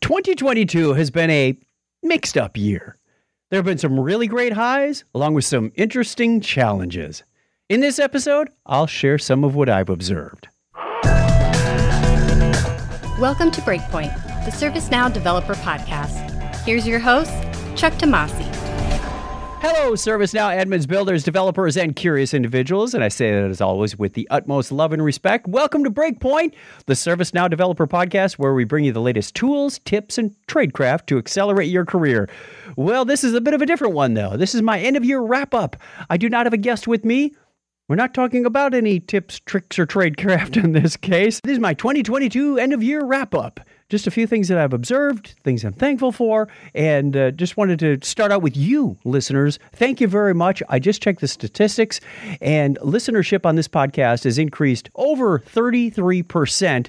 2022 has been a mixed up year. There have been some really great highs, along with some interesting challenges. In this episode, I'll share some of what I've observed. Welcome to Breakpoint, the ServiceNow Developer Podcast. Here's your host, Chuck Tomasi. Hello, ServiceNow admins, builders, developers, and curious individuals. And I say that as always with the utmost love and respect. Welcome to Breakpoint, the ServiceNow Developer Podcast, where we bring you the latest tools, tips, and tradecraft to accelerate your career. Well, this is a bit of a different one, though. This is my end of year wrap up. I do not have a guest with me. We're not talking about any tips, tricks, or tradecraft in this case. This is my 2022 end of year wrap up just a few things that I've observed, things I'm thankful for, and uh, just wanted to start out with you, listeners. Thank you very much. I just checked the statistics, and listenership on this podcast has increased over 33%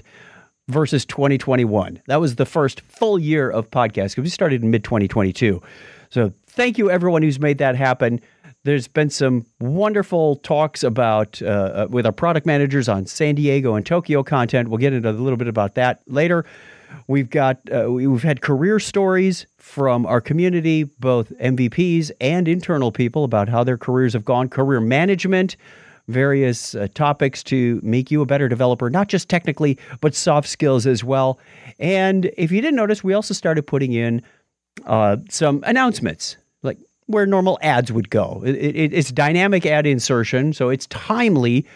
versus 2021. That was the first full year of podcast because we started in mid 2022. So thank you, everyone who's made that happen. There's been some wonderful talks about uh, uh with our product managers on San Diego and Tokyo content. We'll get into a little bit about that later. We've got uh, we've had career stories from our community, both MVPs and internal people, about how their careers have gone. Career management, various uh, topics to make you a better developer, not just technically, but soft skills as well. And if you didn't notice, we also started putting in uh, some announcements, like where normal ads would go. It, it, it's dynamic ad insertion, so it's timely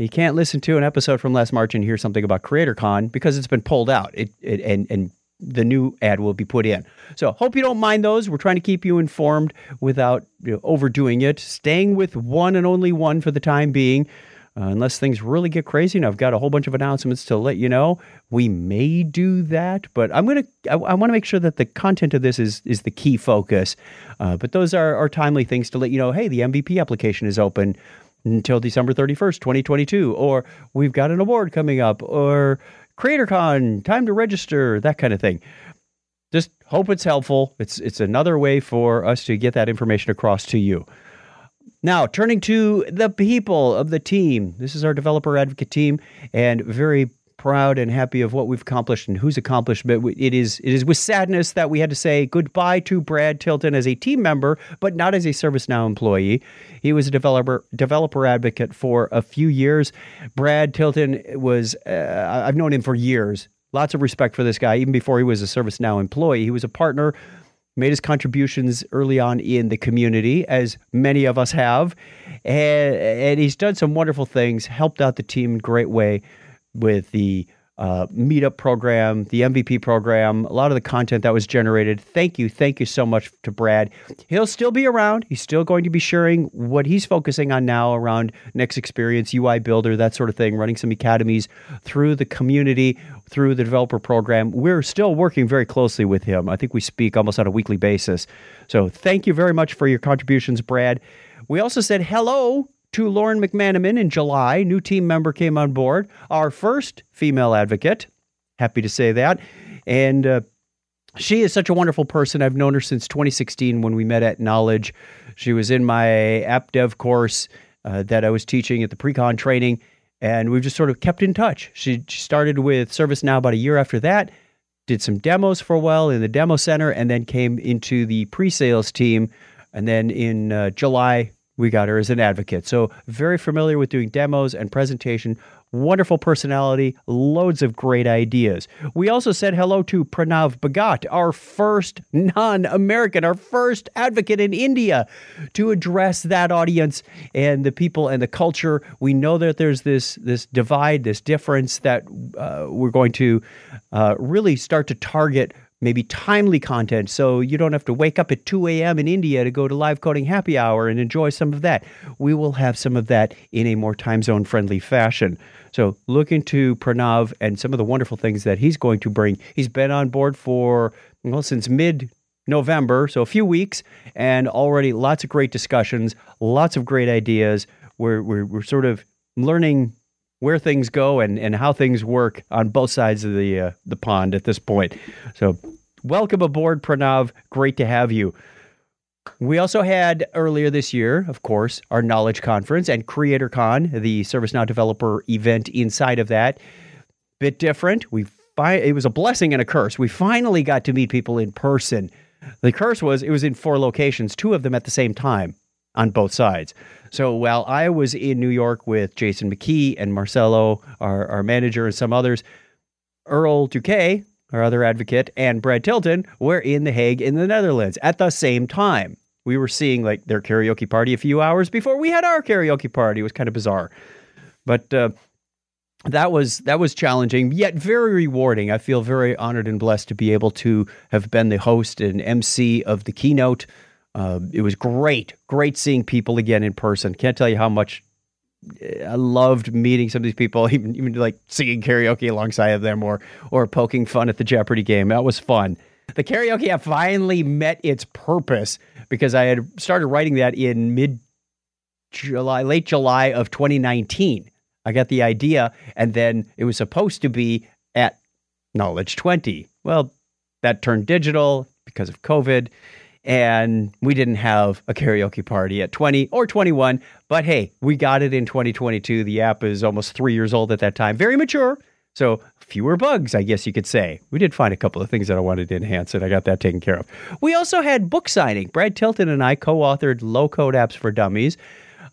you can't listen to an episode from last March and hear something about CreatorCon because it's been pulled out. It, it and and the new ad will be put in. So hope you don't mind those. We're trying to keep you informed without you know, overdoing it. Staying with one and only one for the time being. Uh, unless things really get crazy, and I've got a whole bunch of announcements to let you know. We may do that, but I'm gonna. I, I want to make sure that the content of this is is the key focus. Uh, but those are, are timely things to let you know. Hey, the MVP application is open until December 31st, 2022, or we've got an award coming up, or CreatorCon, time to register, that kind of thing. Just hope it's helpful. It's it's another way for us to get that information across to you. Now, turning to the people of the team. This is our developer advocate team and very proud and happy of what we've accomplished and who's accomplished. But it is it is with sadness that we had to say goodbye to Brad Tilton as a team member, but not as a ServiceNow employee. He was a developer developer advocate for a few years. Brad Tilton was uh, I've known him for years. Lots of respect for this guy, even before he was a ServiceNow employee. He was a partner made his contributions early on in the community, as many of us have. And, and, he's done some wonderful things, helped out the team in a great way with the uh, meetup program, the MVP program, a lot of the content that was generated. Thank you. Thank you so much to Brad. He'll still be around. He's still going to be sharing what he's focusing on now around Next Experience, UI Builder, that sort of thing, running some academies through the community, through the developer program. We're still working very closely with him. I think we speak almost on a weekly basis. So thank you very much for your contributions, Brad. We also said hello to Lauren McManamon in July. New team member came on board, our first female advocate. Happy to say that. And uh, she is such a wonderful person. I've known her since 2016 when we met at Knowledge. She was in my app dev course uh, that I was teaching at the pre-con training, and we've just sort of kept in touch. She, she started with ServiceNow about a year after that, did some demos for a while in the demo center, and then came into the pre-sales team. And then in uh, July, we got her as an advocate. So, very familiar with doing demos and presentation. Wonderful personality, loads of great ideas. We also said hello to Pranav Bhagat, our first non American, our first advocate in India to address that audience and the people and the culture. We know that there's this, this divide, this difference that uh, we're going to uh, really start to target maybe timely content so you don't have to wake up at 2 a.m. in India to go to live coding happy hour and enjoy some of that. We will have some of that in a more time zone friendly fashion. So look into Pranav and some of the wonderful things that he's going to bring. He's been on board for, well, since mid November, so a few weeks, and already lots of great discussions, lots of great ideas. We're, we're, we're sort of learning where things go and, and how things work on both sides of the uh, the pond at this point. So, welcome aboard, Pranav. Great to have you. We also had earlier this year, of course, our Knowledge Conference and CreatorCon, the ServiceNow developer event inside of that. Bit different. We fi- it was a blessing and a curse. We finally got to meet people in person. The curse was it was in four locations, two of them at the same time on both sides. So while I was in New York with Jason McKee and Marcelo, our, our manager, and some others, Earl Duque, our other advocate, and Brad Tilton were in The Hague in the Netherlands at the same time. We were seeing like their karaoke party a few hours before we had our karaoke party. It was kind of bizarre, but uh, that was that was challenging yet very rewarding. I feel very honored and blessed to be able to have been the host and MC of the keynote. Uh, it was great, great seeing people again in person. Can't tell you how much I loved meeting some of these people, even even like singing karaoke alongside of them, or or poking fun at the Jeopardy game. That was fun. The karaoke app finally met its purpose because I had started writing that in mid July, late July of 2019. I got the idea, and then it was supposed to be at Knowledge 20. Well, that turned digital because of COVID and we didn't have a karaoke party at 20 or 21 but hey we got it in 2022 the app is almost three years old at that time. Very mature. So fewer bugs i guess you could say. We did find a couple of things that i wanted to enhance and i got that taken care of. We also had book signing. Brad tilton and i co-authored low code apps for dummies.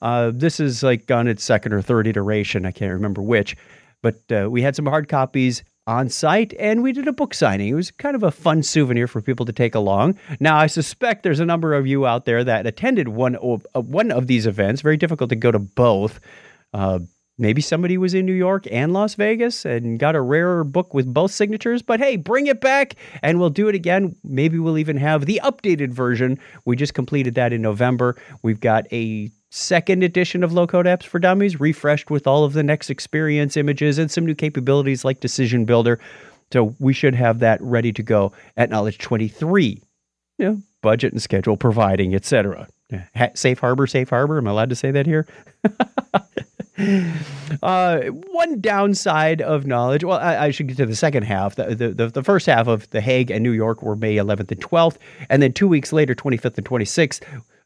Uh, this is like on its second or third iteration. I can't remember which but uh, we had some hard copies on site and we did a book signing. It was kind of a fun souvenir for people to take along. Now, I suspect there's a number of you out there that attended one of, uh, one of these events. Very difficult to go to both. Uh, maybe somebody was in New York and Las Vegas and got a rarer book with both signatures, but hey, bring it back and we'll do it again. Maybe we'll even have the updated version. We just completed that in November. We've got a second edition of low code apps for dummies, refreshed with all of the next experience images and some new capabilities like decision builder. So we should have that ready to go at Knowledge 23. You know, budget and schedule providing, etc. Safe harbor, safe harbor. Am I allowed to say that here? uh, one downside of knowledge. Well, I, I, should get to the second half. The, the, the, first half of The Hague and New York were May 11th and 12th. And then two weeks later, 25th and 26th,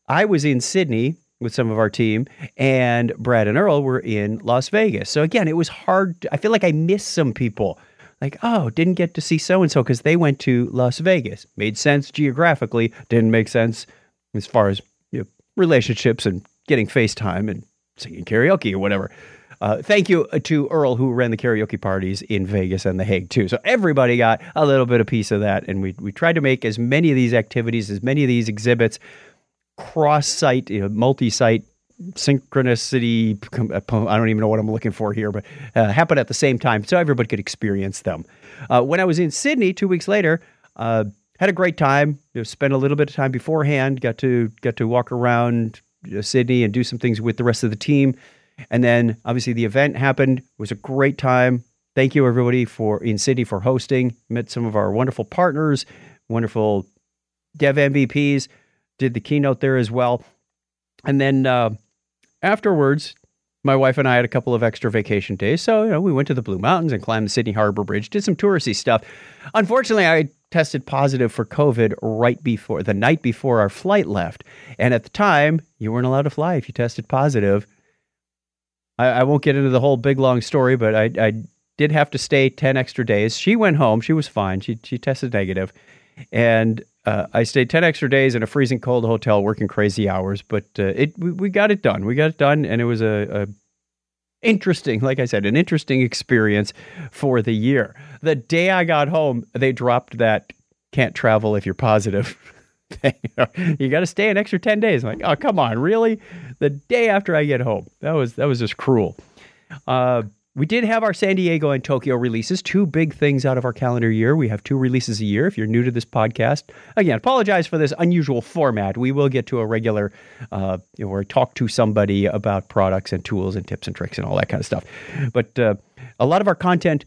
I was in Sydney with some of our team, and Brad and Earl were in Las Vegas. So again, it was hard. To, I feel like I missed some people. Like, oh, didn't get to see so and so because they went to Las Vegas. Made sense geographically, didn't make sense as far as you know, relationships and getting FaceTime and singing karaoke or whatever. Uh, thank you to Earl who ran the karaoke parties in Vegas and The Hague too. So everybody got a little bit of piece of that, and we we tried to make as many of these activities, as many of these exhibits cross site, you know, multi site synchronicity. I don't even know what I'm looking for here, but uh, happen at the same time so everybody could experience them. Uh, when I was in Sydney two weeks later, uh, had a great time. You know, spent a little bit of time beforehand. Got to got to walk around you know, Sydney and do some things with the rest of the team. And then obviously the event happened. It was a great time. Thank you everybody for in Sydney for hosting. Met some of our wonderful partners, wonderful dev MVPs did the keynote there as well. And then uh, afterwards, my wife and I had a couple of extra vacation days. So, you know, we went to the Blue Mountains and climbed the Sydney Harbor Bridge, did some touristy stuff. Unfortunately, I tested positive for COVID right before the night before our flight left. And at the time, you weren't allowed to fly if you tested positive. I, I won't get into the whole big long story, but I, I did have to stay 10 extra days. She went home. She was fine. She, she tested negative. And uh, I stayed 10 extra days in a freezing cold hotel working crazy hours, but uh, it we, we, got it done. We got it done, and it was a, a, interesting, like I said, an interesting experience for the year. The day I got home, they dropped that can't travel if you're positive. you got to stay an extra 10 days. I'm like, oh, come on, really? The day after I get home. That was that was just cruel. Uh, we did have our San Diego and Tokyo releases, two big things out of our calendar year. We have two releases a year. If you're new to this podcast, again, apologize for this unusual format. We will get to a regular, uh, you know, where I talk to somebody about products and tools and tips and tricks and all that kind of stuff. But uh, a lot of our content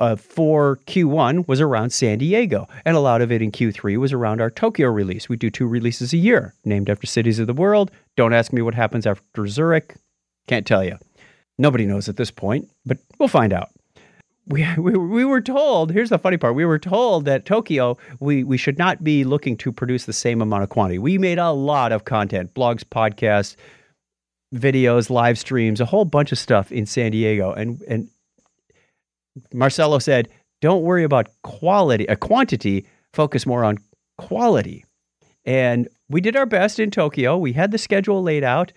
uh, for Q1 was around San Diego, and a lot of it in Q3 was around our Tokyo release. We do two releases a year, named after cities of the world. Don't ask me what happens after Zurich. Can't tell you. Nobody knows at this point, but we'll find out. We, we, we were told, here's the funny part, we were told that Tokyo, we, we should not be looking to produce the same amount of quantity. We made a lot of content, blogs, podcasts, videos, live streams, a whole bunch of stuff in San Diego. And, and Marcelo said, don't worry about quality, a uh, quantity, focus more on quality. And we did our best in Tokyo. We had the schedule laid out.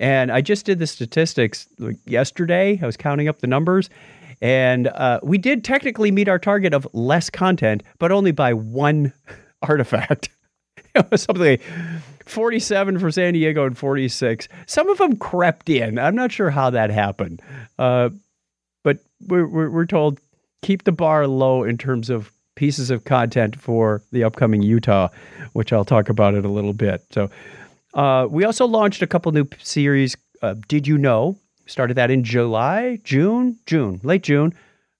And I just did the statistics yesterday. I was counting up the numbers. And uh, we did technically meet our target of less content, but only by one artifact. it was something like 47 for San Diego and 46. Some of them crept in. I'm not sure how that happened. Uh, but we're, we're, we're told keep the bar low in terms of pieces of content for the upcoming Utah, which I'll talk about in a little bit. So, uh, we also launched a couple new series. Uh, Did you know? Started that in July, June, June, late June.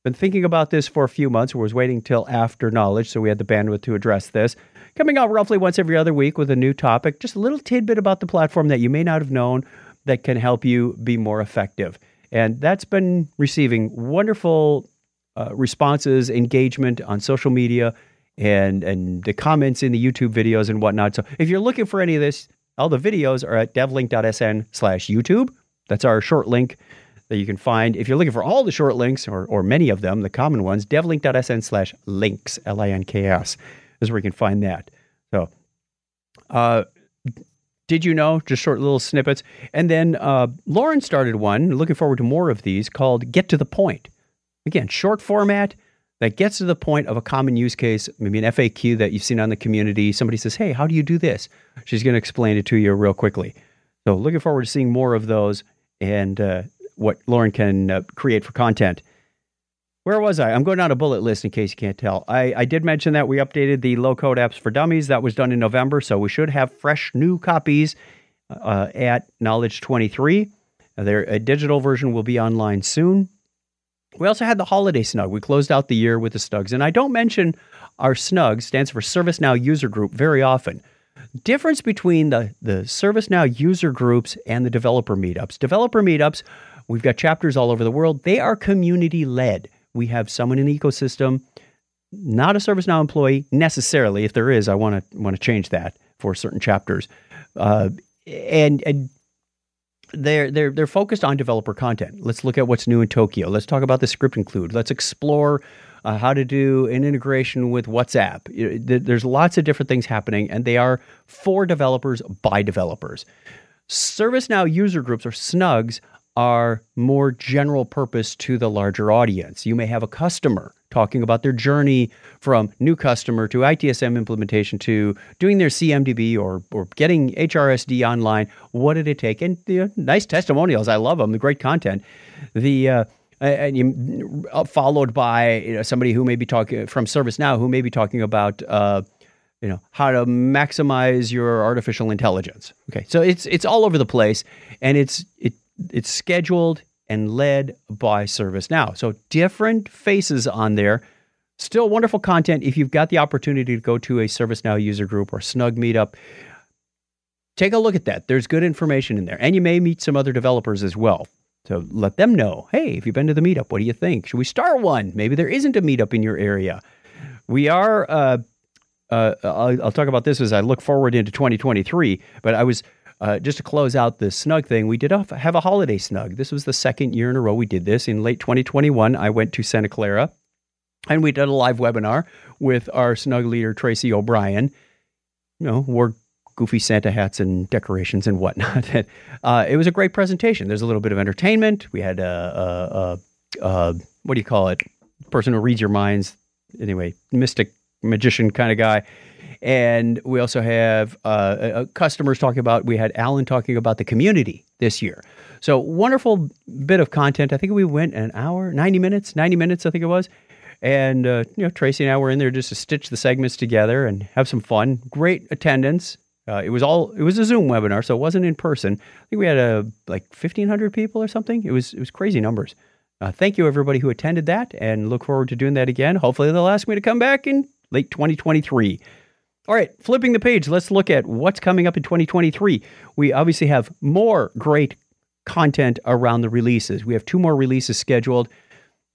Been thinking about this for a few months. Was waiting till after knowledge, so we had the bandwidth to address this. Coming out roughly once every other week with a new topic, just a little tidbit about the platform that you may not have known that can help you be more effective. And that's been receiving wonderful uh, responses, engagement on social media, and and the comments in the YouTube videos and whatnot. So if you're looking for any of this, all the videos are at devlink.sn slash YouTube. That's our short link that you can find. If you're looking for all the short links or, or many of them, the common ones, devlink.sn slash links, L I N K S, is where you can find that. So, uh, did you know? Just short little snippets. And then uh, Lauren started one, looking forward to more of these, called Get to the Point. Again, short format that gets to the point of a common use case, maybe an FAQ that you've seen on the community. Somebody says, Hey, how do you do this? She's going to explain it to you real quickly. So, looking forward to seeing more of those and uh, what Lauren can uh, create for content. Where was I? I'm going down a bullet list in case you can't tell. I, I did mention that we updated the low code apps for dummies. That was done in November, so we should have fresh new copies uh, at Knowledge 23. Their a digital version will be online soon. We also had the holiday snug. We closed out the year with the snugs. And I don't mention our snug stands for ServiceNow User Group very often. Difference between the, the ServiceNow user groups and the developer meetups. Developer meetups, we've got chapters all over the world. They are community led. We have someone in the ecosystem, not a ServiceNow employee necessarily. If there is, I want to want to change that for certain chapters. Uh, and and they're they're they're focused on developer content. Let's look at what's new in Tokyo. Let's talk about the script include. Let's explore uh, how to do an integration with WhatsApp. There's lots of different things happening, and they are for developers by developers. ServiceNow user groups or snugs are more general purpose to the larger audience. You may have a customer talking about their journey from new customer to ITSM implementation to doing their CMDB or, or getting HRSD online. What did it take? And the nice testimonials. I love them. The great content. The uh, and you, uh, followed by you know, somebody who may be talking from ServiceNow who may be talking about uh, you know how to maximize your artificial intelligence. Okay, so it's it's all over the place, and it's it it's scheduled and led by ServiceNow. So different faces on there. Still wonderful content. If you've got the opportunity to go to a ServiceNow user group or Snug meetup, take a look at that. There's good information in there. And you may meet some other developers as well. So let them know hey, if you've been to the meetup, what do you think? Should we start one? Maybe there isn't a meetup in your area. We are, uh, uh, I'll, I'll talk about this as I look forward into 2023, but I was uh, just to close out the snug thing, we did have a holiday snug. This was the second year in a row we did this. In late 2021, I went to Santa Clara and we did a live webinar with our snug leader, Tracy O'Brien. You know, wore goofy Santa hats and decorations and whatnot. uh, it was a great presentation. There's a little bit of entertainment. We had a, a, a, a what do you call it? Person who reads your minds. Anyway, mystic magician kind of guy. And we also have uh, uh, customers talking about, we had Alan talking about the community this year. So, wonderful bit of content. I think we went an hour, 90 minutes, 90 minutes, I think it was. And, uh, you know, Tracy and I were in there just to stitch the segments together and have some fun. Great attendance. Uh, it was all it was a Zoom webinar, so it wasn't in person. I think we had a uh, like fifteen hundred people or something. It was it was crazy numbers. Uh, thank you everybody who attended that, and look forward to doing that again. Hopefully they'll ask me to come back in late 2023. All right, flipping the page, let's look at what's coming up in 2023. We obviously have more great content around the releases. We have two more releases scheduled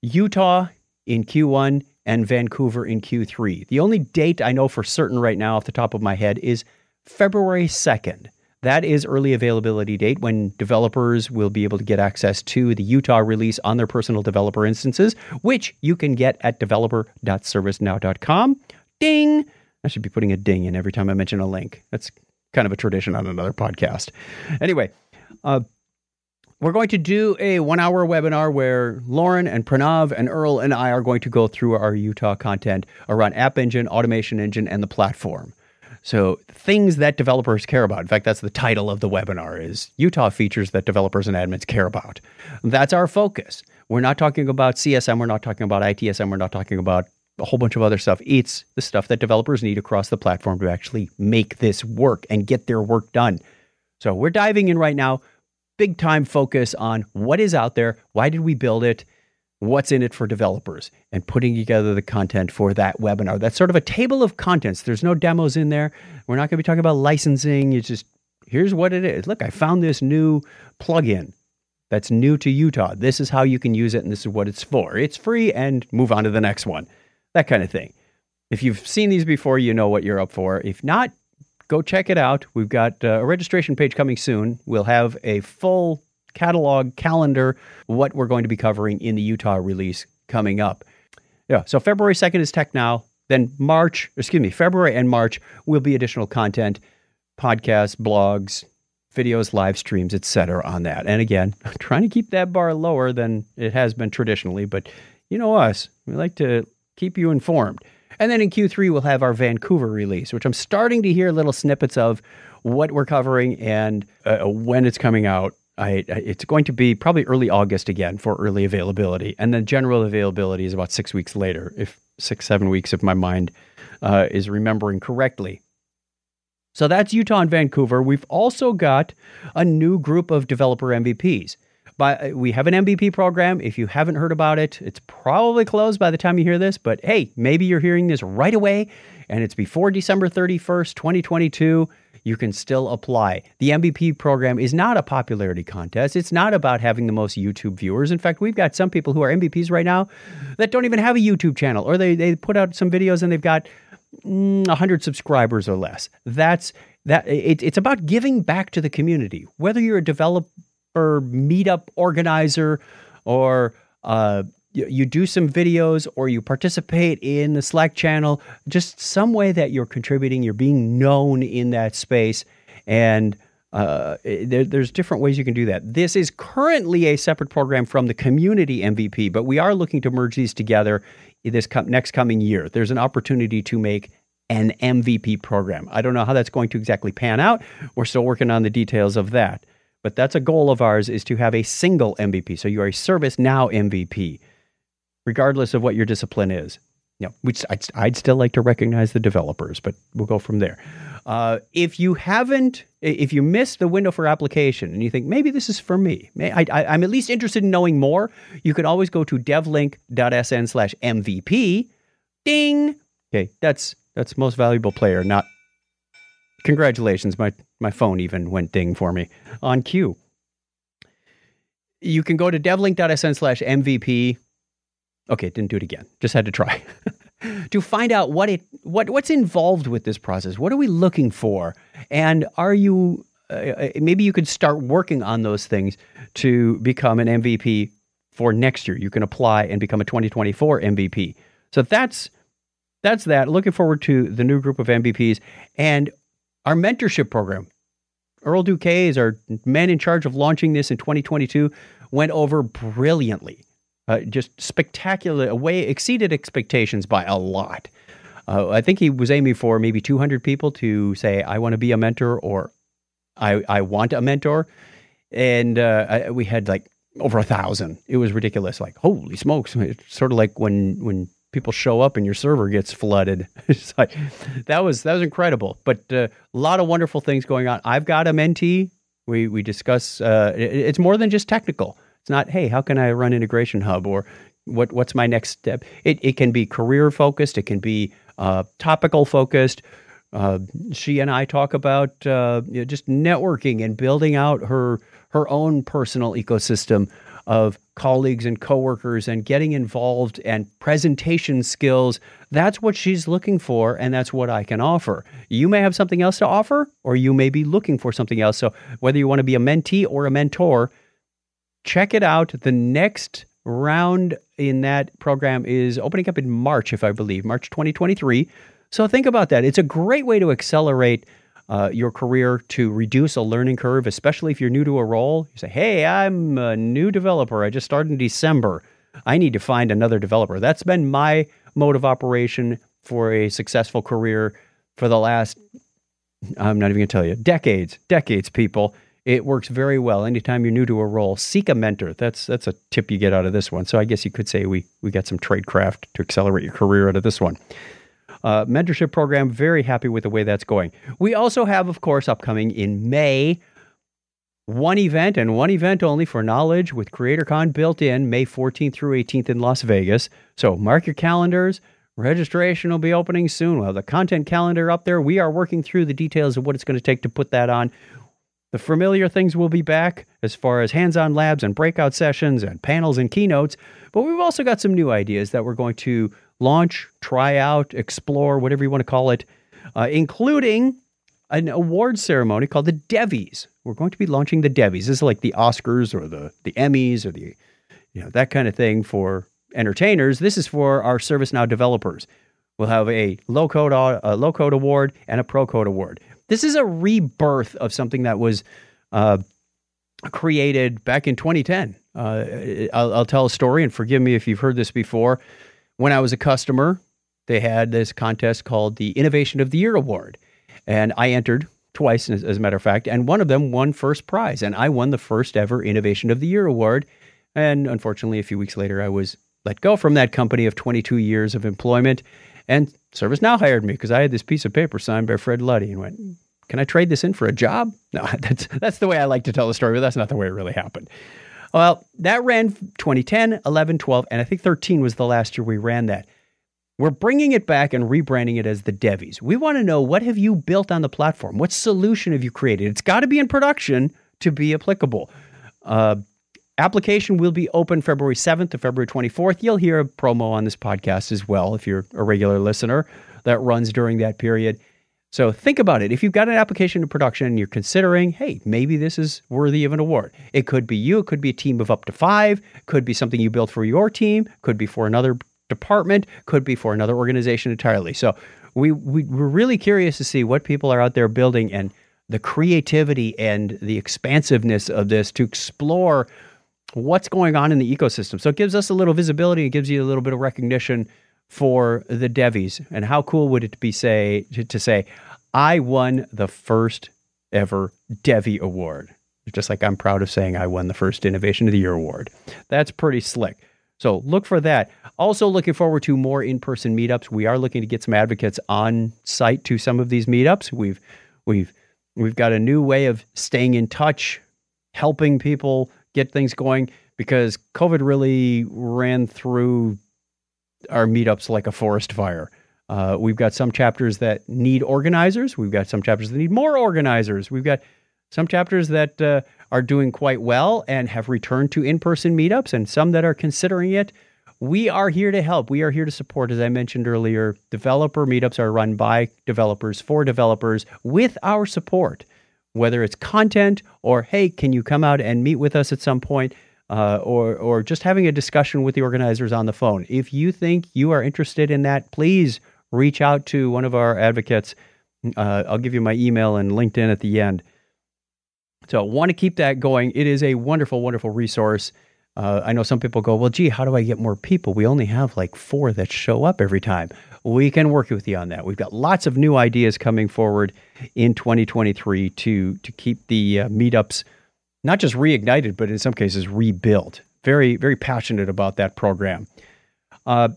Utah in Q1 and Vancouver in Q3. The only date I know for certain right now off the top of my head is February 2nd. That is early availability date when developers will be able to get access to the Utah release on their personal developer instances, which you can get at developer.servicenow.com. Ding! I should be putting a ding in every time I mention a link. That's kind of a tradition on another podcast. Anyway, uh, we're going to do a one hour webinar where Lauren and Pranav and Earl and I are going to go through our Utah content around App Engine, Automation Engine, and the platform. So things that developers care about. In fact, that's the title of the webinar is Utah features that developers and admins care about. That's our focus. We're not talking about CSM, we're not talking about ITSM, we're not talking about a whole bunch of other stuff. It's the stuff that developers need across the platform to actually make this work and get their work done. So we're diving in right now big time focus on what is out there, why did we build it, what's in it for developers, and putting together the content for that webinar. That's sort of a table of contents. There's no demos in there. We're not going to be talking about licensing. It's just here's what it is. Look, I found this new plugin that's new to Utah. This is how you can use it, and this is what it's for. It's free, and move on to the next one. That kind of thing. If you've seen these before, you know what you're up for. If not, go check it out. We've got uh, a registration page coming soon. We'll have a full catalog calendar, what we're going to be covering in the Utah release coming up. Yeah, so February 2nd is Tech Now. Then March, excuse me, February and March will be additional content, podcasts, blogs, videos, live streams, etc. on that. And again, trying to keep that bar lower than it has been traditionally, but you know us, we like to keep you informed. And then in Q3, we'll have our Vancouver release, which I'm starting to hear little snippets of what we're covering and uh, when it's coming out. I, it's going to be probably early August again for early availability. And then general availability is about six weeks later, if six, seven weeks, if my mind uh, is remembering correctly. So that's Utah and Vancouver. We've also got a new group of developer MVPs. But we have an MVP program. If you haven't heard about it, it's probably closed by the time you hear this. But hey, maybe you're hearing this right away and it's before December 31st, 2022. You can still apply. The MVP program is not a popularity contest. It's not about having the most YouTube viewers. In fact, we've got some people who are MVPs right now that don't even have a YouTube channel, or they, they put out some videos and they've got mm, 100 subscribers or less. That's that it, it's about giving back to the community. Whether you're a developer meetup organizer or uh, you, you do some videos or you participate in the Slack channel, just some way that you're contributing, you're being known in that space. And uh, there, there's different ways you can do that. This is currently a separate program from the community MVP, but we are looking to merge these together this com- next coming year. There's an opportunity to make an MVP program. I don't know how that's going to exactly pan out. We're still working on the details of that. But that's a goal of ours is to have a single MVP. So you are a service now MVP, regardless of what your discipline is. Know, which I'd, I'd still like to recognize the developers, but we'll go from there. Uh, if you haven't, if you missed the window for application and you think maybe this is for me, I, am at least interested in knowing more, you can always go to devlink.sn slash MVP. Ding. Okay, that's that's most valuable player, not Congratulations, my my phone even went ding for me on cue. You can go to devlink.sn slash MVP. Okay, didn't do it again. Just had to try. to find out what it what what's involved with this process. What are we looking for? And are you uh, uh maybe you could start working on those things to become an MVP for next year. You can apply and become a 2024 MVP. So that's that's that. Looking forward to the new group of MVPs and our mentorship program. Earl Duque is our man in charge of launching this in 2022. Went over brilliantly, uh, just spectacular, way exceeded expectations by a lot. Uh, I think he was aiming for maybe 200 people to say, "I want to be a mentor" or "I I want a mentor," and uh, I, we had like over a thousand. It was ridiculous. Like holy smokes! It's sort of like when when people show up and your server gets flooded. like that was that was incredible. But uh, a lot of wonderful things going on. I've got a mentee. We we discuss. Uh, it, it's more than just technical. It's not hey, how can I run Integration Hub or what what's my next step? It it can be career focused. It can be uh, topical focused. Uh, she and I talk about uh, you know, just networking and building out her her own personal ecosystem of colleagues and coworkers and getting involved and presentation skills. That's what she's looking for, and that's what I can offer. You may have something else to offer, or you may be looking for something else. So, whether you want to be a mentee or a mentor, check it out. The next round in that program is opening up in March, if I believe, March 2023. So, think about that. It's a great way to accelerate uh, your career to reduce a learning curve, especially if you're new to a role. You say, Hey, I'm a new developer. I just started in December. I need to find another developer. That's been my mode of operation for a successful career for the last, I'm not even going to tell you, decades, decades, people. It works very well. Anytime you're new to a role, seek a mentor. That's that's a tip you get out of this one. So I guess you could say we we got some tradecraft to accelerate your career out of this one uh, mentorship program. Very happy with the way that's going. We also have, of course, upcoming in May, one event and one event only for knowledge with CreatorCon built in May 14th through 18th in Las Vegas. So mark your calendars. Registration will be opening soon. We'll have the content calendar up there. We are working through the details of what it's going to take to put that on. The familiar things will be back as far as hands on labs and breakout sessions and panels and keynotes, but we've also got some new ideas that we're going to launch, try out, explore, whatever you want to call it, uh, including an award ceremony called the Devies. We're going to be launching the Devies. This is like the Oscars or the the Emmys or the you know that kind of thing for entertainers. This is for our ServiceNow developers. We'll have a low code a low code award and a pro code award. This is a rebirth of something that was uh, created back in 2010. Uh, I'll, I'll, tell a story, and forgive me if you've heard this before. When I was a customer, they had this contest called the Innovation of the Year Award. And I entered twice, as, a matter of fact, and one of them won first prize. And I won the first ever Innovation of the Year Award. And unfortunately, a few weeks later, I was let go from that company of 22 years of employment. And ServiceNow hired me because I had this piece of paper signed by Fred Luddy and went, Can I trade this in for a job? No, that's, that's the way I like to tell the story, but that's not the way it really happened. Well, that ran 2010, 11, 12, and I think 13 was the last year we ran that. We're bringing it back and rebranding it as the Devies. We want to know what have you built on the platform? What solution have you created? It's got to be in production to be applicable. Uh, application will be open February 7th to February 24th. You'll hear a promo on this podcast as well if you're a regular listener that runs during that period. So think about it. If you've got an application in production and you're considering, hey, maybe this is worthy of an award. It could be you, it could be a team of up to five, could be something you built for your team, could be for another department, could be for another organization entirely. So we, we we're really curious to see what people are out there building and the creativity and the expansiveness of this to explore what's going on in the ecosystem. So it gives us a little visibility, it gives you a little bit of recognition for the Devies. And how cool would it be say to, to say, I won the first ever Devi Award? Just like I'm proud of saying I won the first Innovation of the Year award. That's pretty slick. So look for that. Also, looking forward to more in-person meetups. We are looking to get some advocates on site to some of these meetups. We've we've we've got a new way of staying in touch, helping people get things going because COVID really ran through our meetups like a forest fire. Uh, we've got some chapters that need organizers. We've got some chapters that need more organizers. We've got some chapters that uh, are doing quite well and have returned to in person meetups, and some that are considering it. We are here to help. We are here to support. As I mentioned earlier, developer meetups are run by developers for developers with our support, whether it's content or, hey, can you come out and meet with us at some point? Uh, or or just having a discussion with the organizers on the phone. If you think you are interested in that, please reach out to one of our advocates. Uh, I'll give you my email and LinkedIn at the end. So, want to keep that going. It is a wonderful, wonderful resource. Uh, I know some people go, well, gee, how do I get more people? We only have like four that show up every time. We can work with you on that. We've got lots of new ideas coming forward in 2023 to to keep the uh, meetups not just reignited, but in some cases rebuilt. Very, very passionate about that program. Uh,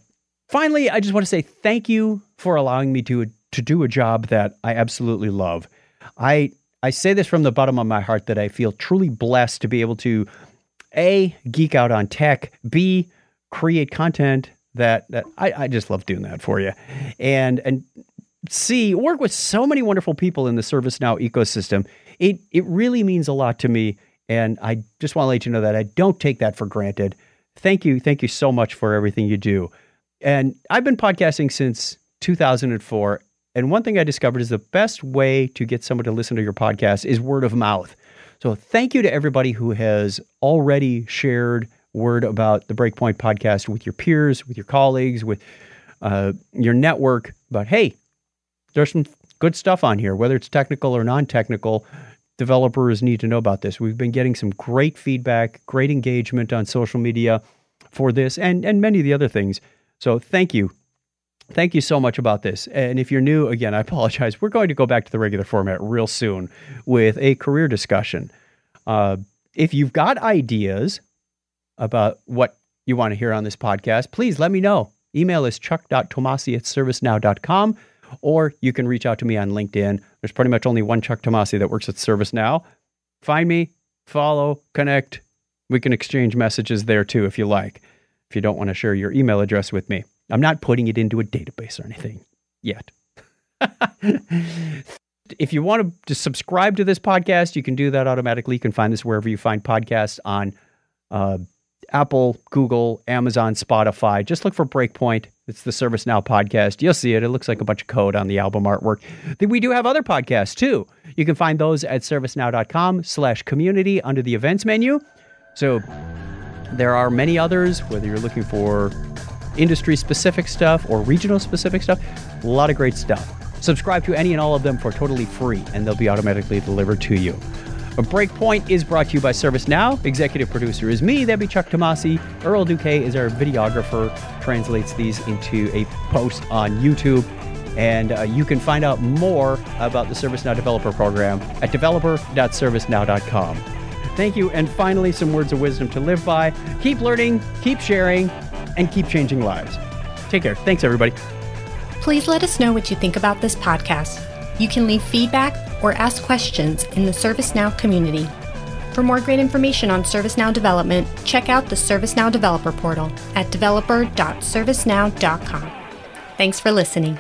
finally, I just want to say thank you for allowing me to to do a job that I absolutely love. I I say this from the bottom of my heart that I feel truly blessed to be able to a geek out on tech, b create content that that I, I just love doing that for you, and and c work with so many wonderful people in the ServiceNow ecosystem. It it really means a lot to me And I just want to let you know that I don't take that for granted. Thank you. Thank you so much for everything you do. And I've been podcasting since 2004. And one thing I discovered is the best way to get someone to listen to your podcast is word of mouth. So thank you to everybody who has already shared word about the Breakpoint podcast with your peers, with your colleagues, with uh, your network But hey, there's some good stuff on here, whether it's technical or non technical. Developers need to know about this. We've been getting some great feedback, great engagement on social media for this and, and many of the other things. So thank you. Thank you so much about this. And if you're new, again, I apologize. We're going to go back to the regular format real soon with a career discussion. Uh, if you've got ideas about what you want to hear on this podcast, please let me know. Email is chuck.tomasi at servicenow.com, or you can reach out to me on LinkedIn. There's pretty much only one Chuck Tomasi that works at ServiceNow. Find me, follow, connect. We can exchange messages there too if you like, if you don't want to share your email address with me. I'm not putting it into a database or anything yet. if you want to subscribe to this podcast, you can do that automatically. You can find this wherever you find podcasts on uh, Apple, Google, Amazon, Spotify. Just look for Breakpoint. It's the ServiceNow podcast. You'll see it. It looks like a bunch of code on the album artwork. We do have other podcasts too. You can find those at servicenow.com slash community under the events menu. So there are many others, whether you're looking for industry specific stuff or regional specific stuff, a lot of great stuff. Subscribe to any and all of them for totally free, and they'll be automatically delivered to you. A Breakpoint is brought to you by ServiceNow. Executive producer is me, that'd be Chuck Tomasi. Earl Duque is our videographer, translates these into a post on YouTube. And uh, you can find out more about the ServiceNow Developer Program at developer.servicenow.com. Thank you. And finally, some words of wisdom to live by. Keep learning, keep sharing, and keep changing lives. Take care. Thanks, everybody. Please let us know what you think about this podcast. You can leave feedback or ask questions in the ServiceNow community. For more great information on ServiceNow development, check out the ServiceNow Developer Portal at developer.servicenow.com. Thanks for listening.